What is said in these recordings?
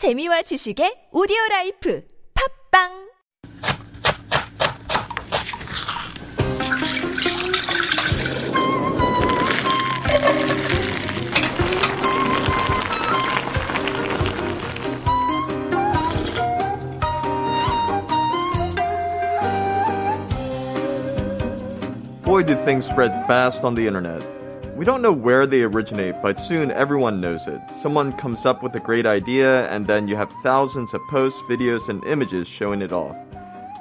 재미와 지식의 오디오 라이프 팝빵 Boy, do things spread fast on the internet. We don't know where they originate, but soon everyone knows it. Someone comes up with a great idea, and then you have thousands of posts, videos, and images showing it off.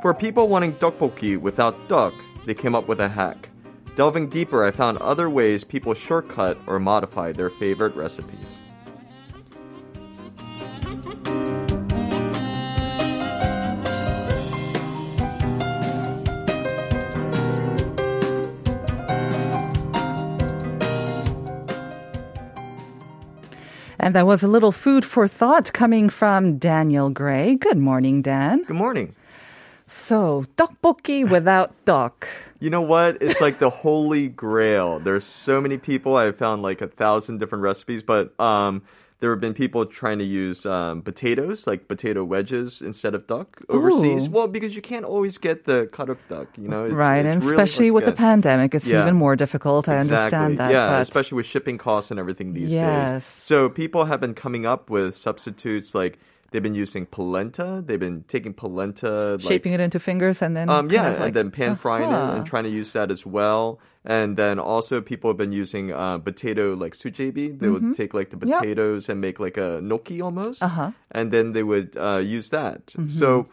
For people wanting tteokbokki without tteok, they came up with a hack. Delving deeper, I found other ways people shortcut or modify their favorite recipes. And that was a little food for thought coming from Daniel Gray. Good morning, Dan. Good morning. So, tteokbokki without tteok. You know what? It's like the holy grail. There's so many people. I've found like a thousand different recipes, but um, there have been people trying to use um, potatoes, like potato wedges, instead of tteok overseas. Ooh. Well, because you can't always get the cut up tteok, you know. It's, right, it's and really especially with the pandemic, it's Yeah. even more difficult. I Exactly. understand that. Yeah, but especially with shipping costs and everything these Yes. days. So people have been coming up with substitutes like they've been using polenta. They've been taking polenta, like, shaping it into fingers and then um, kind yeah, of like- and then pan frying it Uh-huh. and trying to use that as well. And then also people have been using uh, potato like sujebi. They would take like the Mm-hmm. Yep. potatoes and make like a gnocchi almost, Uh-huh. and then they would uh, use that. Mm-hmm. So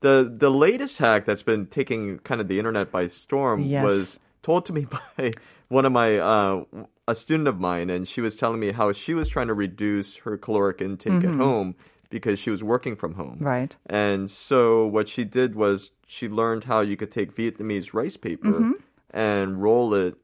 the the latest hack that's been taking kind of the internet by storm Yes. was told to me by one of my uh, a student of mine, and she was telling me how she was trying to reduce her caloric intake at home because she was working from home. Right. And so what she did was she learned how you could take Vietnamese rice paper Mm-hmm. and roll it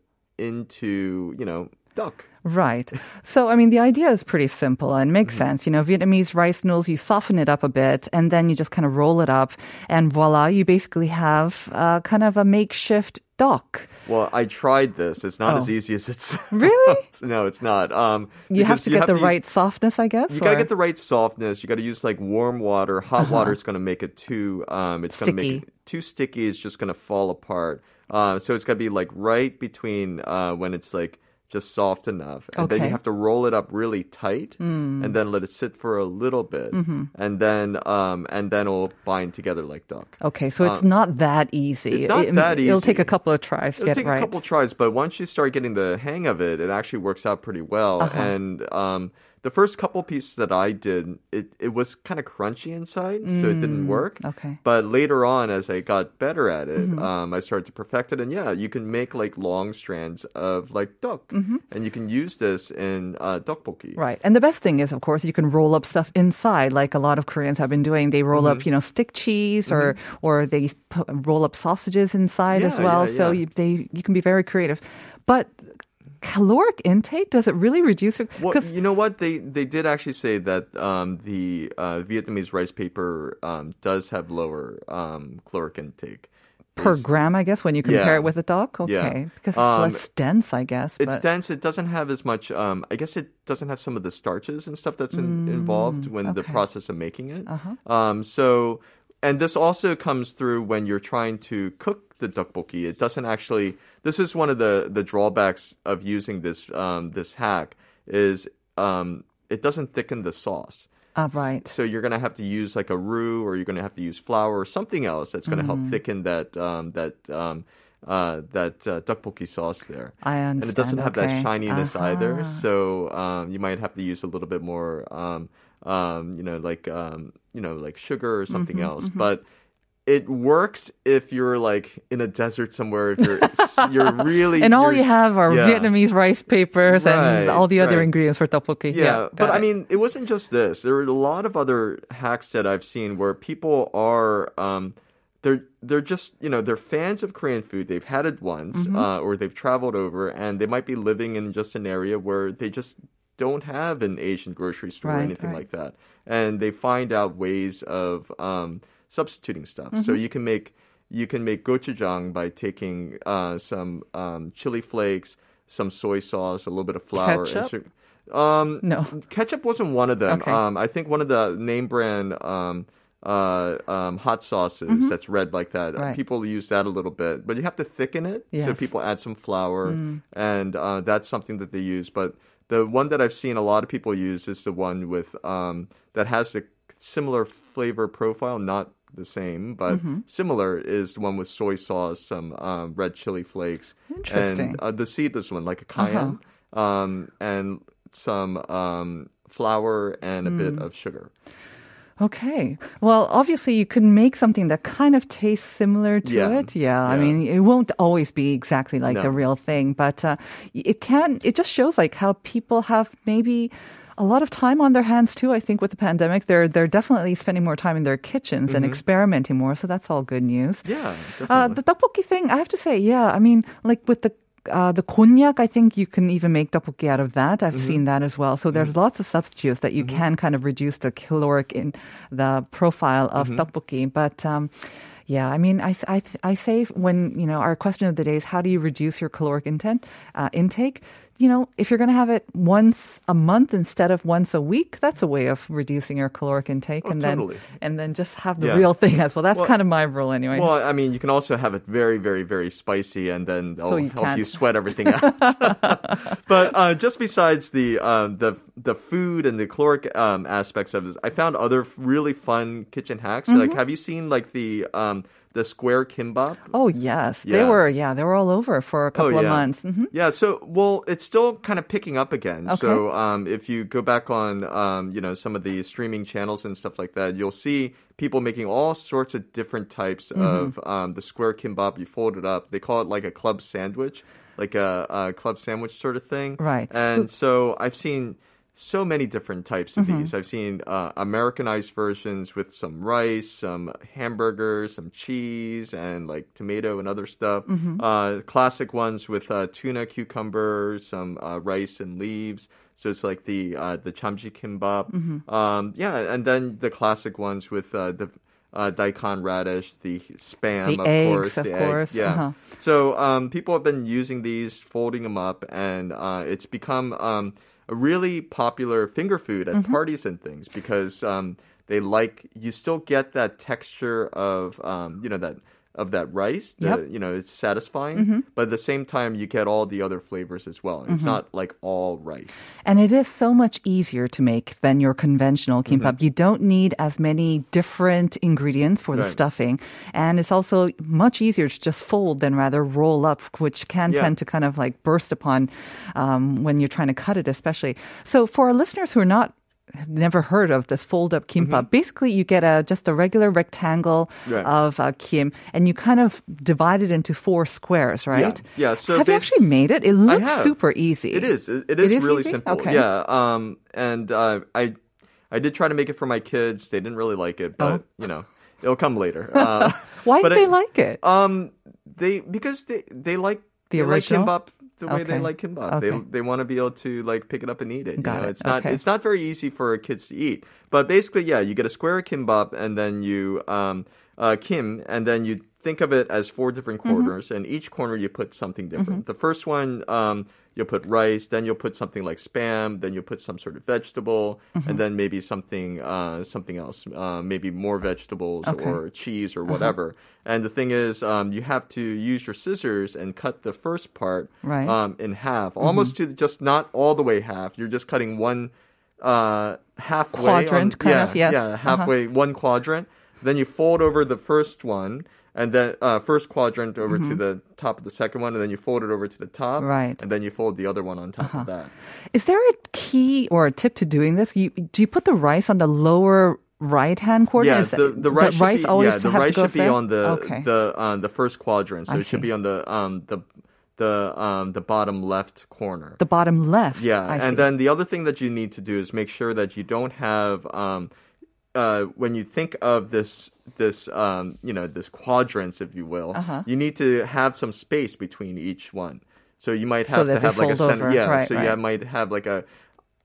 into, you know, tteok. Right. So, I mean, the idea is pretty simple and makes Mm-hmm. sense. You know, Vietnamese rice noodles, you soften it up a bit and then you just kind of roll it up and voila, you basically have uh, kind of a makeshift tteok. Well, I tried this. It's not Oh. as easy as it sounds. Really? no, it's not. Um, You have to get the use- right softness, I guess. You gotta get the right softness. You gotta use like warm water. Hot water is gonna make it too. Um, it's gonna make Uh-huh. It too sticky. It's just gonna fall apart. Uh, so it's gotta be like right between uh, when it's like just soft enough, and then you Hmm. have to roll it up really tight, and then let it sit for a little bit, Mm-hmm. and then um, and then it'll bind together like tteok. Okay, so it's not that easy. It's not It- that It'll take a couple of tries to It'll get take right. a couple of tries, but once you start getting the hang of it, it actually works out pretty well. Uh-huh. And um, the first couple pieces that I did, it, it was kind of crunchy inside, so it didn't work. Mm, okay. Mm-hmm. But later on, as I got better at it, um, I started to perfect it. And yeah, you can make like long strands of like tteok, and you can use this in uh, tteokbokki. Mm-hmm. Right. And the best thing is, of course, you can roll up stuff inside, like a lot of Koreans have been doing. They roll Mm-hmm. up, you know, stick cheese or or they pu- roll up sausages inside as well. yeah, So you, they you can be very creative. But caloric intake does it really reduce it? Well, you know what? They they did actually say that um, the uh, Vietnamese rice paper um, does have lower um, caloric intake. per gram, I guess, when you compare Yeah. it with a dog. Yeah. Okay, because it's Um, less dense, I guess. It's but- dense. It doesn't have as much. Um, I guess it doesn't have some of the starches and stuff that's in, involved when the process of making it. Um, so, and this also comes through when you're trying to cook the tteokbokki. It doesn't actually. This is one of the the drawbacks of using this um, this hack is um, it doesn't thicken the sauce. Ah, right. So you're gonna have to use like a roux, or you're gonna have to use flour or something else that's gonna help Mm. thicken that um, that um, uh, that uh, tteokbokki sauce there. I understand. And it doesn't have that shininess either. So um, you might have to use a little bit more, um, um, you know, like um, you know, like sugar or something Mm-hmm, else. But it works if you're like in a desert somewhere. If you're you're really and all you're- have are yeah. Vietnamese rice papers and all the other right. ingredients for tteokbokki. Yeah, but got I mean, it wasn't just this. There were a lot of other hacks that I've seen where people are, um, they're they're just you know they're fans of Korean food. They've had it once, Mm-hmm. uh, or they've traveled over, and they might be living in just an area where they just don't have an Asian grocery store or anything right. like that, and they find out ways of um, substituting stuff. So Mm-hmm. you can make you can make gochujang by taking uh, some um, chili flakes, some soy sauce, a little bit of flour, and Ketchup? sugar. Um, No. ketchup wasn't one of them. Okay. Um, I think one of the name brand um, uh, um, hot sauces that's red like that. Mm-hmm. Right. People use that a little bit, but you have to thicken it. So Yes. Mm. people add some flour, and uh, that's something that they use. But the one that I've seen a lot of people use is the one with um, that has a similar flavor profile, not the same, but Mm-hmm. similar is the one with soy sauce, some um, red chili flakes, Interesting. and uh, the seedless one, like a cayenne, um, and some um, flour and a bit Mm. of sugar. Okay. Well, obviously, you could make something that kind of tastes similar to Yeah. it. Yeah. yeah, I mean, it won't always be exactly like No. the real thing, but uh, it can. It just shows like how people have maybe. A lot of time on their hands too. I think with the pandemic, they're they're definitely spending more time in their kitchens and experimenting more. So that's all good news. Mm-hmm. Yeah, Uh, the tteokbokki thing, I have to say, yeah. I mean, like with the uh, the konjac, I think you can even make tteokbokki out of that. I've seen that as well. So there's lots of substitutes that you can kind of reduce the caloric in the profile of tteokbokki. But um, yeah, I mean, I, I I say when you know our question of the day is how do you reduce your caloric intent uh, intake? You know, if you're going to have it once a month instead of once a week, that's a way of reducing your caloric intake, Oh, and then and then just have the Yeah. real thing as well. That's Well- kind of my rule anyway. Well, I mean, you can also have it very, very, very spicy, and then So it'll you help you can't. sweat everything out. but uh, just besides the um, the the food and the caloric um, aspects of this, I found other really fun kitchen hacks. Mm-hmm. Like, have you seen like the um, the square kimbap? Oh yes, they were. Yeah, they were all over for a couple of months. hmm Yeah, so well, it's still kind of picking up again. Okay. So um, if you go back on, um, you know, some of the streaming channels and stuff like that, you'll see people making all sorts of different types Mm-hmm. of um, the square kimbap. You fold it up. They call it like a club sandwich, like a, a club sandwich sort of thing. Right. And so I've seen so many different types of Mm-hmm. these. I've seen uh, Americanized versions with some rice, some hamburgers, some cheese, and like tomato and other stuff. Mm-hmm. Uh, classic ones with uh, tuna, cucumber, some uh, rice and leaves. So it's like the uh, the chamchi kimbap. Mm-hmm. Um, yeah, and then the classic ones with uh, the uh, daikon radish, the spam, The of eggs, course, of the course, yeah. uh-huh. So um, people have been using these, folding them up, and uh, it's become um, a really popular finger food at Mm-hmm. parties and things because um, they like you still get that texture of um, you know that of that rice. The, Yep. Mm-hmm. You know, it's satisfying, but at the same time you get all the other flavors as well. It's not like all rice. And it is so much easier to make than your conventional kimbap. Mm-hmm. You don't need as many different ingredients for the Right. stuffing, and it's also much easier to just fold than rather roll up, which can Yeah. tend to kind of like burst upon um, when you're trying to cut it, especially. So for our listeners who are not have never heard of this fold up kimbap. Basically, you get a just a regular rectangle Mm-hmm. Right. of uh, kim, and you kind of divide it into four squares, right? Yeah, so have you actually made it? It looks super easy. It is. It, it It is, is really easy? simple. Okay. Yeah. Um. And uh, I, I did try to make it for my kids. They didn't really like it, but you know, it'll come later. Uh, Oh. Why do they it- like it? Um. They because they they like The they like original? kimbap the way Okay. they like kimbap. They Okay. they want to be able to like pick it up and eat it. Got you know, it. it's not Okay. it's not very easy for kids to eat. But basically, yeah, you get a square kimbap and then you um uh kim and then you think of it as four different Mm-hmm. corners and each corner you put something different. The first one um you'll put rice, then you'll put something like spam, then you'll put some sort of vegetable, Mm-hmm. and then maybe something uh, something else, uh, maybe more vegetables Okay. Uh-huh. or cheese or whatever. And the thing is, um, you have to use your scissors and cut the first part Right. Mm-hmm. um, in half, almost to just not all the way half. You're just cutting one uh, halfway. Quadrant, on, kind yeah, of, yes. Yeah, Uh-huh. halfway, one quadrant. Then you fold over the first one. And then uh, first quadrant over to the top of the second one, and then you fold it over to the top, Mm-hmm. Right. Uh-huh. And then you fold the other one on top of that. Is there a key or a tip to doing this? You, do you put the rice on the lower right hand corner? Yeah, the, the rice, should be, always yeah, the rice should be there? on the okay. the uh, the first quadrant, so I it should be on the um the the um the bottom left corner. the bottom left. yeah, I and see. then the other thing that you need to do is make sure that you don't have um uh when you think of this this um you know this quadrants if you will, Uh-huh. you need to have some space between each one. So you might have that to have like a cent- yeah, Right, so right. you might have like a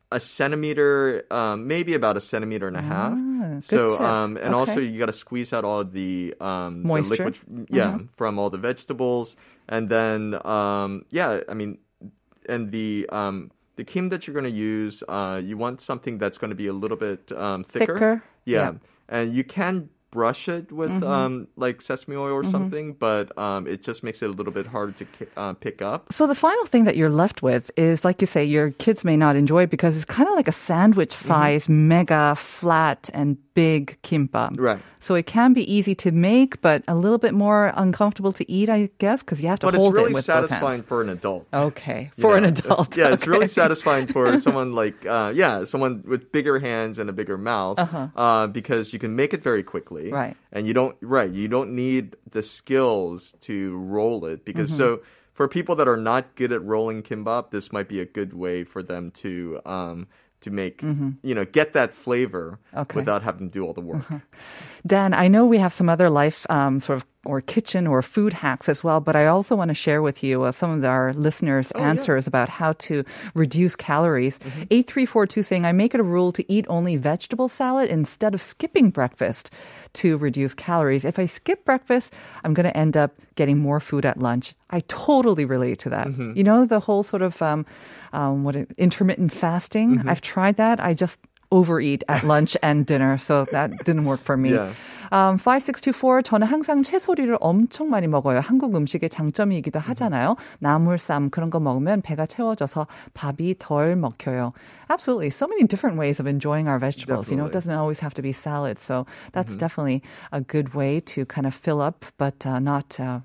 a centimeter, um, maybe about a centimeter and a half. Ah, so, um, and also Okay. you got to squeeze out all the um, the Moisture? liquid, yeah, Mm-hmm. from all the vegetables, and then um, yeah, I mean, and the um, the kim that you're going to use, uh, you want something that's going to be a little bit um, thicker. Thicker, Yeah. yeah. And you can brush it with Mm-hmm. um, like sesame oil or something, but um, it just makes it a little bit harder to uh, pick up. So the final thing that you're left with is, like you say, your kids may not enjoy it because it's kind of like a sandwich Mm-hmm. size, mega flat and big kimbap. Right. So it can be easy to make, but a little bit more uncomfortable to eat, I guess, because you have to hold it. But it's hold really it with both satisfying for an adult. Okay, for an adult. Yeah, it's really satisfying for someone like, uh, yeah, someone with bigger hands and a bigger mouth, uh because you can make it very quickly, Right. And you don't, right, you don't need the skills to roll it because Mm-hmm. so. For people that are not good at rolling kimbap, this might be a good way for them to um, to make you know get that flavor Mm-hmm. Okay. without having to do all the work. Dan, I know we have some other life um, sort of or kitchen or food hacks as well, but I also want to share with you uh, some of our listeners' Oh, yeah. answers about how to reduce calories. Mm-hmm. 8342 saying, I make it a rule to eat only vegetable salad instead of skipping breakfast to reduce calories. If I skip breakfast, I'm going to end up getting more food at lunch. I totally relate to that. Mm-hmm. You know, the whole sort of um, um, what intermittent fasting. Mm-hmm. I've tried that. I just overeat at lunch and dinner, so that didn't work for me. Yeah. Um, 5624 저는 항상 채소류를 엄청 많이 먹어요. 한국 음식의 장점이기도 하잖아요. 나물쌈 그런 거 먹으면 배가 채워져서 밥이 덜 먹혀요. Absolutely. So many different ways of enjoying our vegetables. You know, it Definitely. doesn't always have to be salad. So that's definitely a good way to kind of fill up but uh, not uh,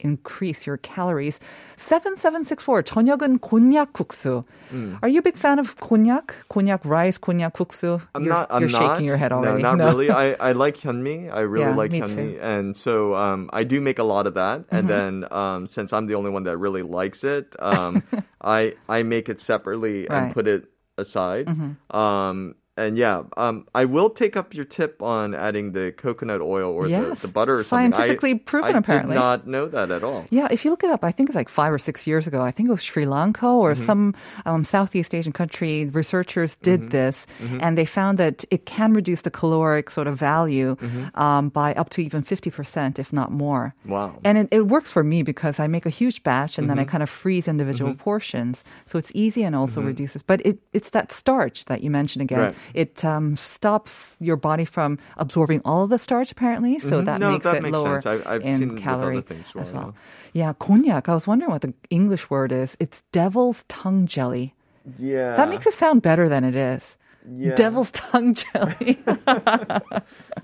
increase your calories. 7764, 저녁은 곤약 국수. Mm. Are you a big fan of 곤약? 곤약 rice, 곤약 국수? I'm not. I'm you're not, shaking your head already. No, not no. really. I, I like hyunmi. I really yeah, like hyunmi. And so um, I do make a lot of that. And mm-hmm. then um, since I'm the only one that really likes it, um, I, I make it separately right. and put it aside. Mm-hmm. Um, and yeah, um, I will take up your tip on adding the coconut oil or Yes, the, the butter or something. I- scientifically proven, I apparently. did not know that at all. Yeah, if you look it up, I think it's like five or six years ago. I think it was Sri Lanka or Mm-hmm. some um, Southeast Asian country. Researchers did Mm-hmm. this, and they found that it can reduce the caloric sort of value Mm-hmm. um, by up to even fifty percent, if not more. Wow. And it, it works for me because I make a huge batch and then I Mm-hmm. kind of freeze individual portions, so it's easy and also reduces. But it, it's that starch that you mentioned again. Right. It um, stops your body from absorbing all of the starch apparently, so that Mm-hmm. No, makes that it makes lower sense. I- I've in seen with other calorie things as well. Yeah, konjac. I was wondering what the English word is. It's devil's tongue jelly. Yeah, That makes it sound better than it is. Yeah. Devil's tongue jelly.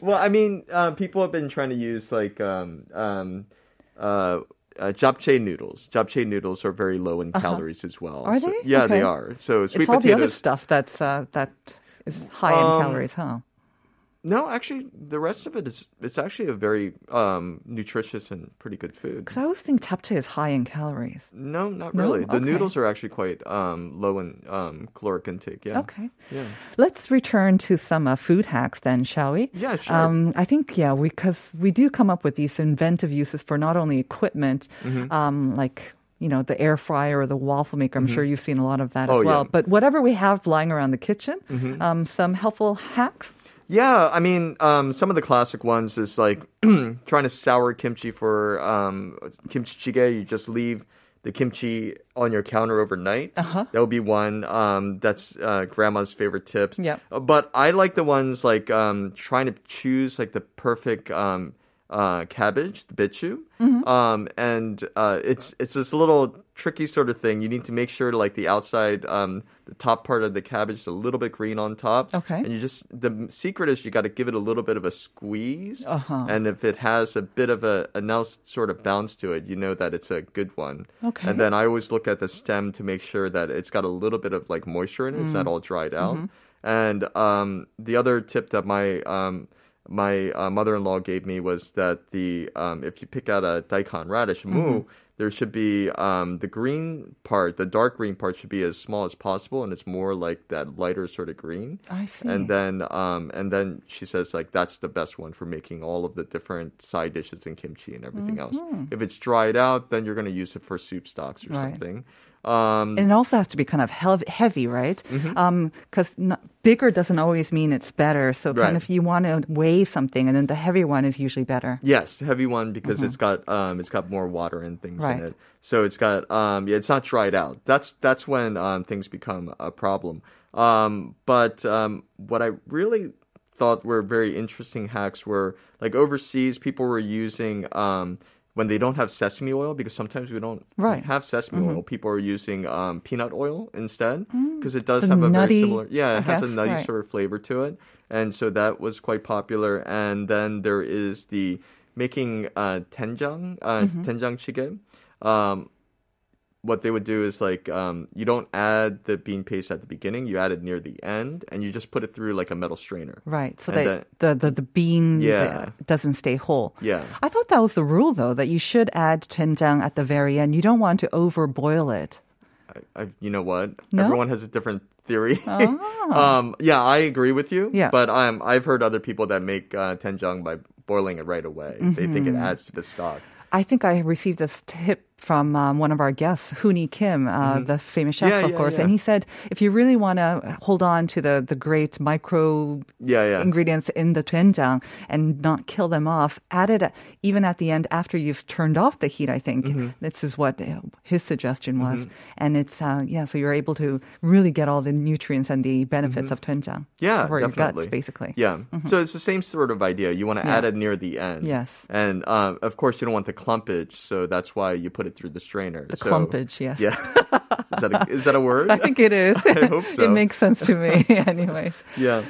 Well, I mean, uh, people have been trying to use like um, um, uh, uh, japchae noodles. Japchae noodles are very low in calories as well. Uh-huh. Are So- they? yeah, they are. So sweet it's all the other stuff that's uh, that is high in Um, calories, huh? No, actually, the rest of it is it's actually a very um, nutritious and pretty good food. Because I always think japchae is high in calories. No, not No? really. The Okay. noodles are actually quite um, low in um, caloric intake. Yeah. Okay. Yeah. Let's return to some uh, food hacks then, shall we? Yeah, sure. Um, I think, yeah, because we, do come up with these inventive uses for not only equipment, Mm-hmm. um, like, you know, the air fryer or the waffle maker. I'm sure you've seen a lot of that Oh, as well. yeah. Mm-hmm. But whatever we have lying around the kitchen, um, some helpful hacks. Yeah, I mean, um, some of the classic ones is like trying to sour kimchi for um, kimchi jjigae. You just leave the kimchi on your counter overnight. Uh-huh. That would be one. Um, that's uh, grandma's favorite tips. Yep. But I like the ones like um, trying to choose like the perfect um, uh, cabbage, the bichu. Um, and uh, it's it's this little tricky sort of thing. You need to make sure like the outside, um, the top part of the cabbage is a little bit green on top. Okay. And you just the secret is you got to give it a little bit of a squeeze, Uh-huh. and if it has a bit of a, a nice sort of bounce to it, you know that it's a good one. Okay. And then I always look at the stem to make sure that it's got a little bit of like moisture in it. It's Mm. not all dried out. Mm-hmm. And um, the other tip that my um, my uh, mother-in-law gave me was that the um, if you pick out a daikon radish mu, Mm-hmm. there should be um, the green part, the dark green part should be as small as possible, and it's more like that lighter sort of green. I see. And then um, and then she says like that's the best one for making all of the different side dishes and kimchi and everything else. Mm-hmm. If it's dried out, then you're going to use it for soup stocks or Right. something. Um, And it also has to be kind of heavy, right? Mm-hmm. Because bigger doesn't always mean it's better. So Right. kind of you want to weigh something, and then the heavy one is usually better. Yes, heavy one because it's got um it's got more water and things Right. in it. So it's got um yeah, it's not dried out. That's that's when um things become a problem. Um but um what I really thought were very interesting hacks were like overseas people were using um when they don't have sesame oil because sometimes we don't Right. Mm-hmm. have sesame oil people are using um, peanut oil instead because it does have a nutty, very similar yeah I it has a nutty right. sort of flavor to it and so that was quite popular and then there is the making uh doenjang uh Mm-hmm. doenjang jjigae um what they would do is like um you don't add the bean paste at the beginning you add it near the end and you just put it through like a metal strainer Right. So that the, the, the bean Yeah. doesn't stay whole. Yeah. I thought that was the rule, though, that you should add doenjang at the very end. You don't want to overboil it. I, I, you know what No? everyone has a different theory um yeah i agree with you Yeah. but um i've heard other people that make uh, doenjang by boiling it right away they think it Mm-hmm. adds to the stock I think I received this tip from um, one of our guests, Hooni Kim, uh, the famous chef, Mm-hmm. Yeah, of yeah, course, yeah. and he said if you really want to hold on to the the great micro ingredients in the doenjang and not kill them off, add it even at the end after you've turned off the heat. I think Mm-hmm. this is what uh, his suggestion was, and it's uh, yeah, so you're able to really get all the nutrients and the benefits of doenjang Mm-hmm. Yeah, for your guts, basically. Yeah. So it's the same sort of idea. You want to add it near the end. Yes. And um, of course, you don't want the clumpage, so that's why you put it through the strainer. The So- clumpage, yes. Yeah. is that a, is that a word? I think it is. I hope so. it makes sense to me, anyways. Yeah.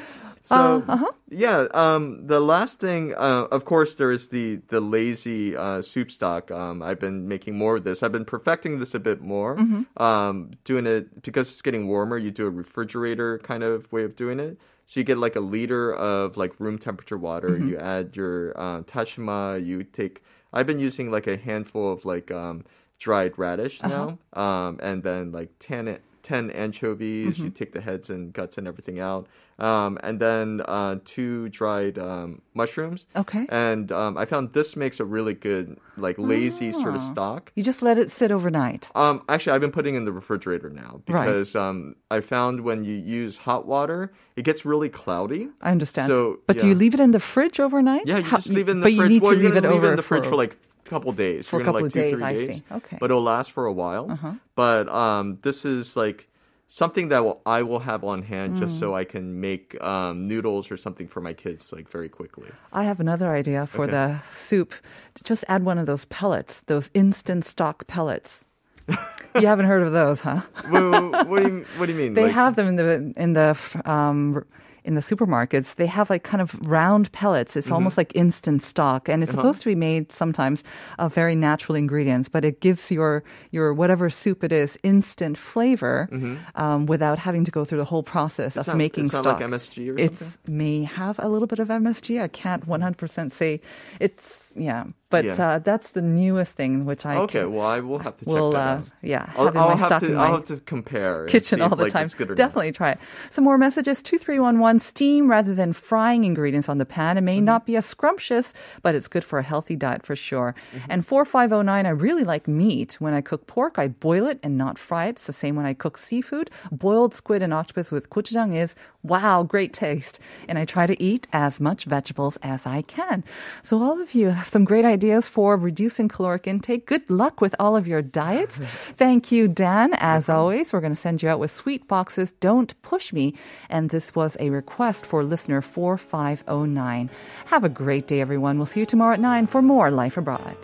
So uh-huh. yeah, um, the last thing, uh, of course, there is the the lazy uh, soup stock. Um, I've been making more of this. I've been perfecting this a bit more. Mm-hmm. Um, doing it because it's getting warmer. You do a refrigerator kind of way of doing it. So you get like a liter of like room temperature water. Mm-hmm. You add your uh, dashima. You take. I've been using like a handful of like um, dried radish Uh-huh. now, um, and then like ten. 10 anchovies, Mm-hmm. you take the heads and guts and everything out. Um, and then uh, two dried um, mushrooms. Okay. And um, I found this makes a really good, like, lazy sort of stock. You just let it sit overnight. Um, actually, I've been putting in the refrigerator now Right. because um, I found when you use hot water, it gets really cloudy. I understand. So, but do you leave it in the fridge overnight? Yeah, you How- just leave it in the but fridge. you need well, to leave it leave over it in the fridge for like a couple days. For a You're gonna, couple like two, days, three I days. see. Okay. But it'll last for a while. But um, this is like something that will, I will have on hand just Mm. so I can make um, noodles or something for my kids like very quickly. I have another idea for Okay. the soup. Just add one of those pellets, those instant stock pellets. you haven't heard of those, huh? what, what do you What do you mean? They Like- have them in the in the um, in the supermarkets. They have like kind of round pellets. It's Mm-hmm. almost like instant stock, and it's Uh-huh. supposed to be made sometimes of very natural ingredients. But it gives your your whatever soup it is instant flavor um, without having to go through the whole process Mm-hmm. It's of not- making it's stock. like MSG or It's something? may have a little bit of MSG. I can't 100% say it's yeah, but Yeah. Uh, that's the newest thing which I Okay, can, well, I will have to check will that uh, out. yeah I'll, have I'll have to. I'll have to compare kitchen all if, the like, time. it's good or not. Definitely try it. Some more messages. 2311 steam rather than frying ingredients on the pan. It may Mm-hmm. not be as scrumptious, but it's good for a healthy diet for sure. Mm-hmm. And 4509, I really like meat. When I cook pork, I boil it and not fry it. It's the same when I cook seafood. Boiled squid and octopus with gochujang is wow, great taste. And I try to eat as much vegetables as I can. So all of you have some great ideas for reducing caloric intake. Good luck with all of your diets. Thank you, Dan. As always, we're going to send you out with sweet boxes. Don't push me. And this was a request for listener 4509. Have a great day, everyone. We'll see you tomorrow at 9 for more Life Abroad.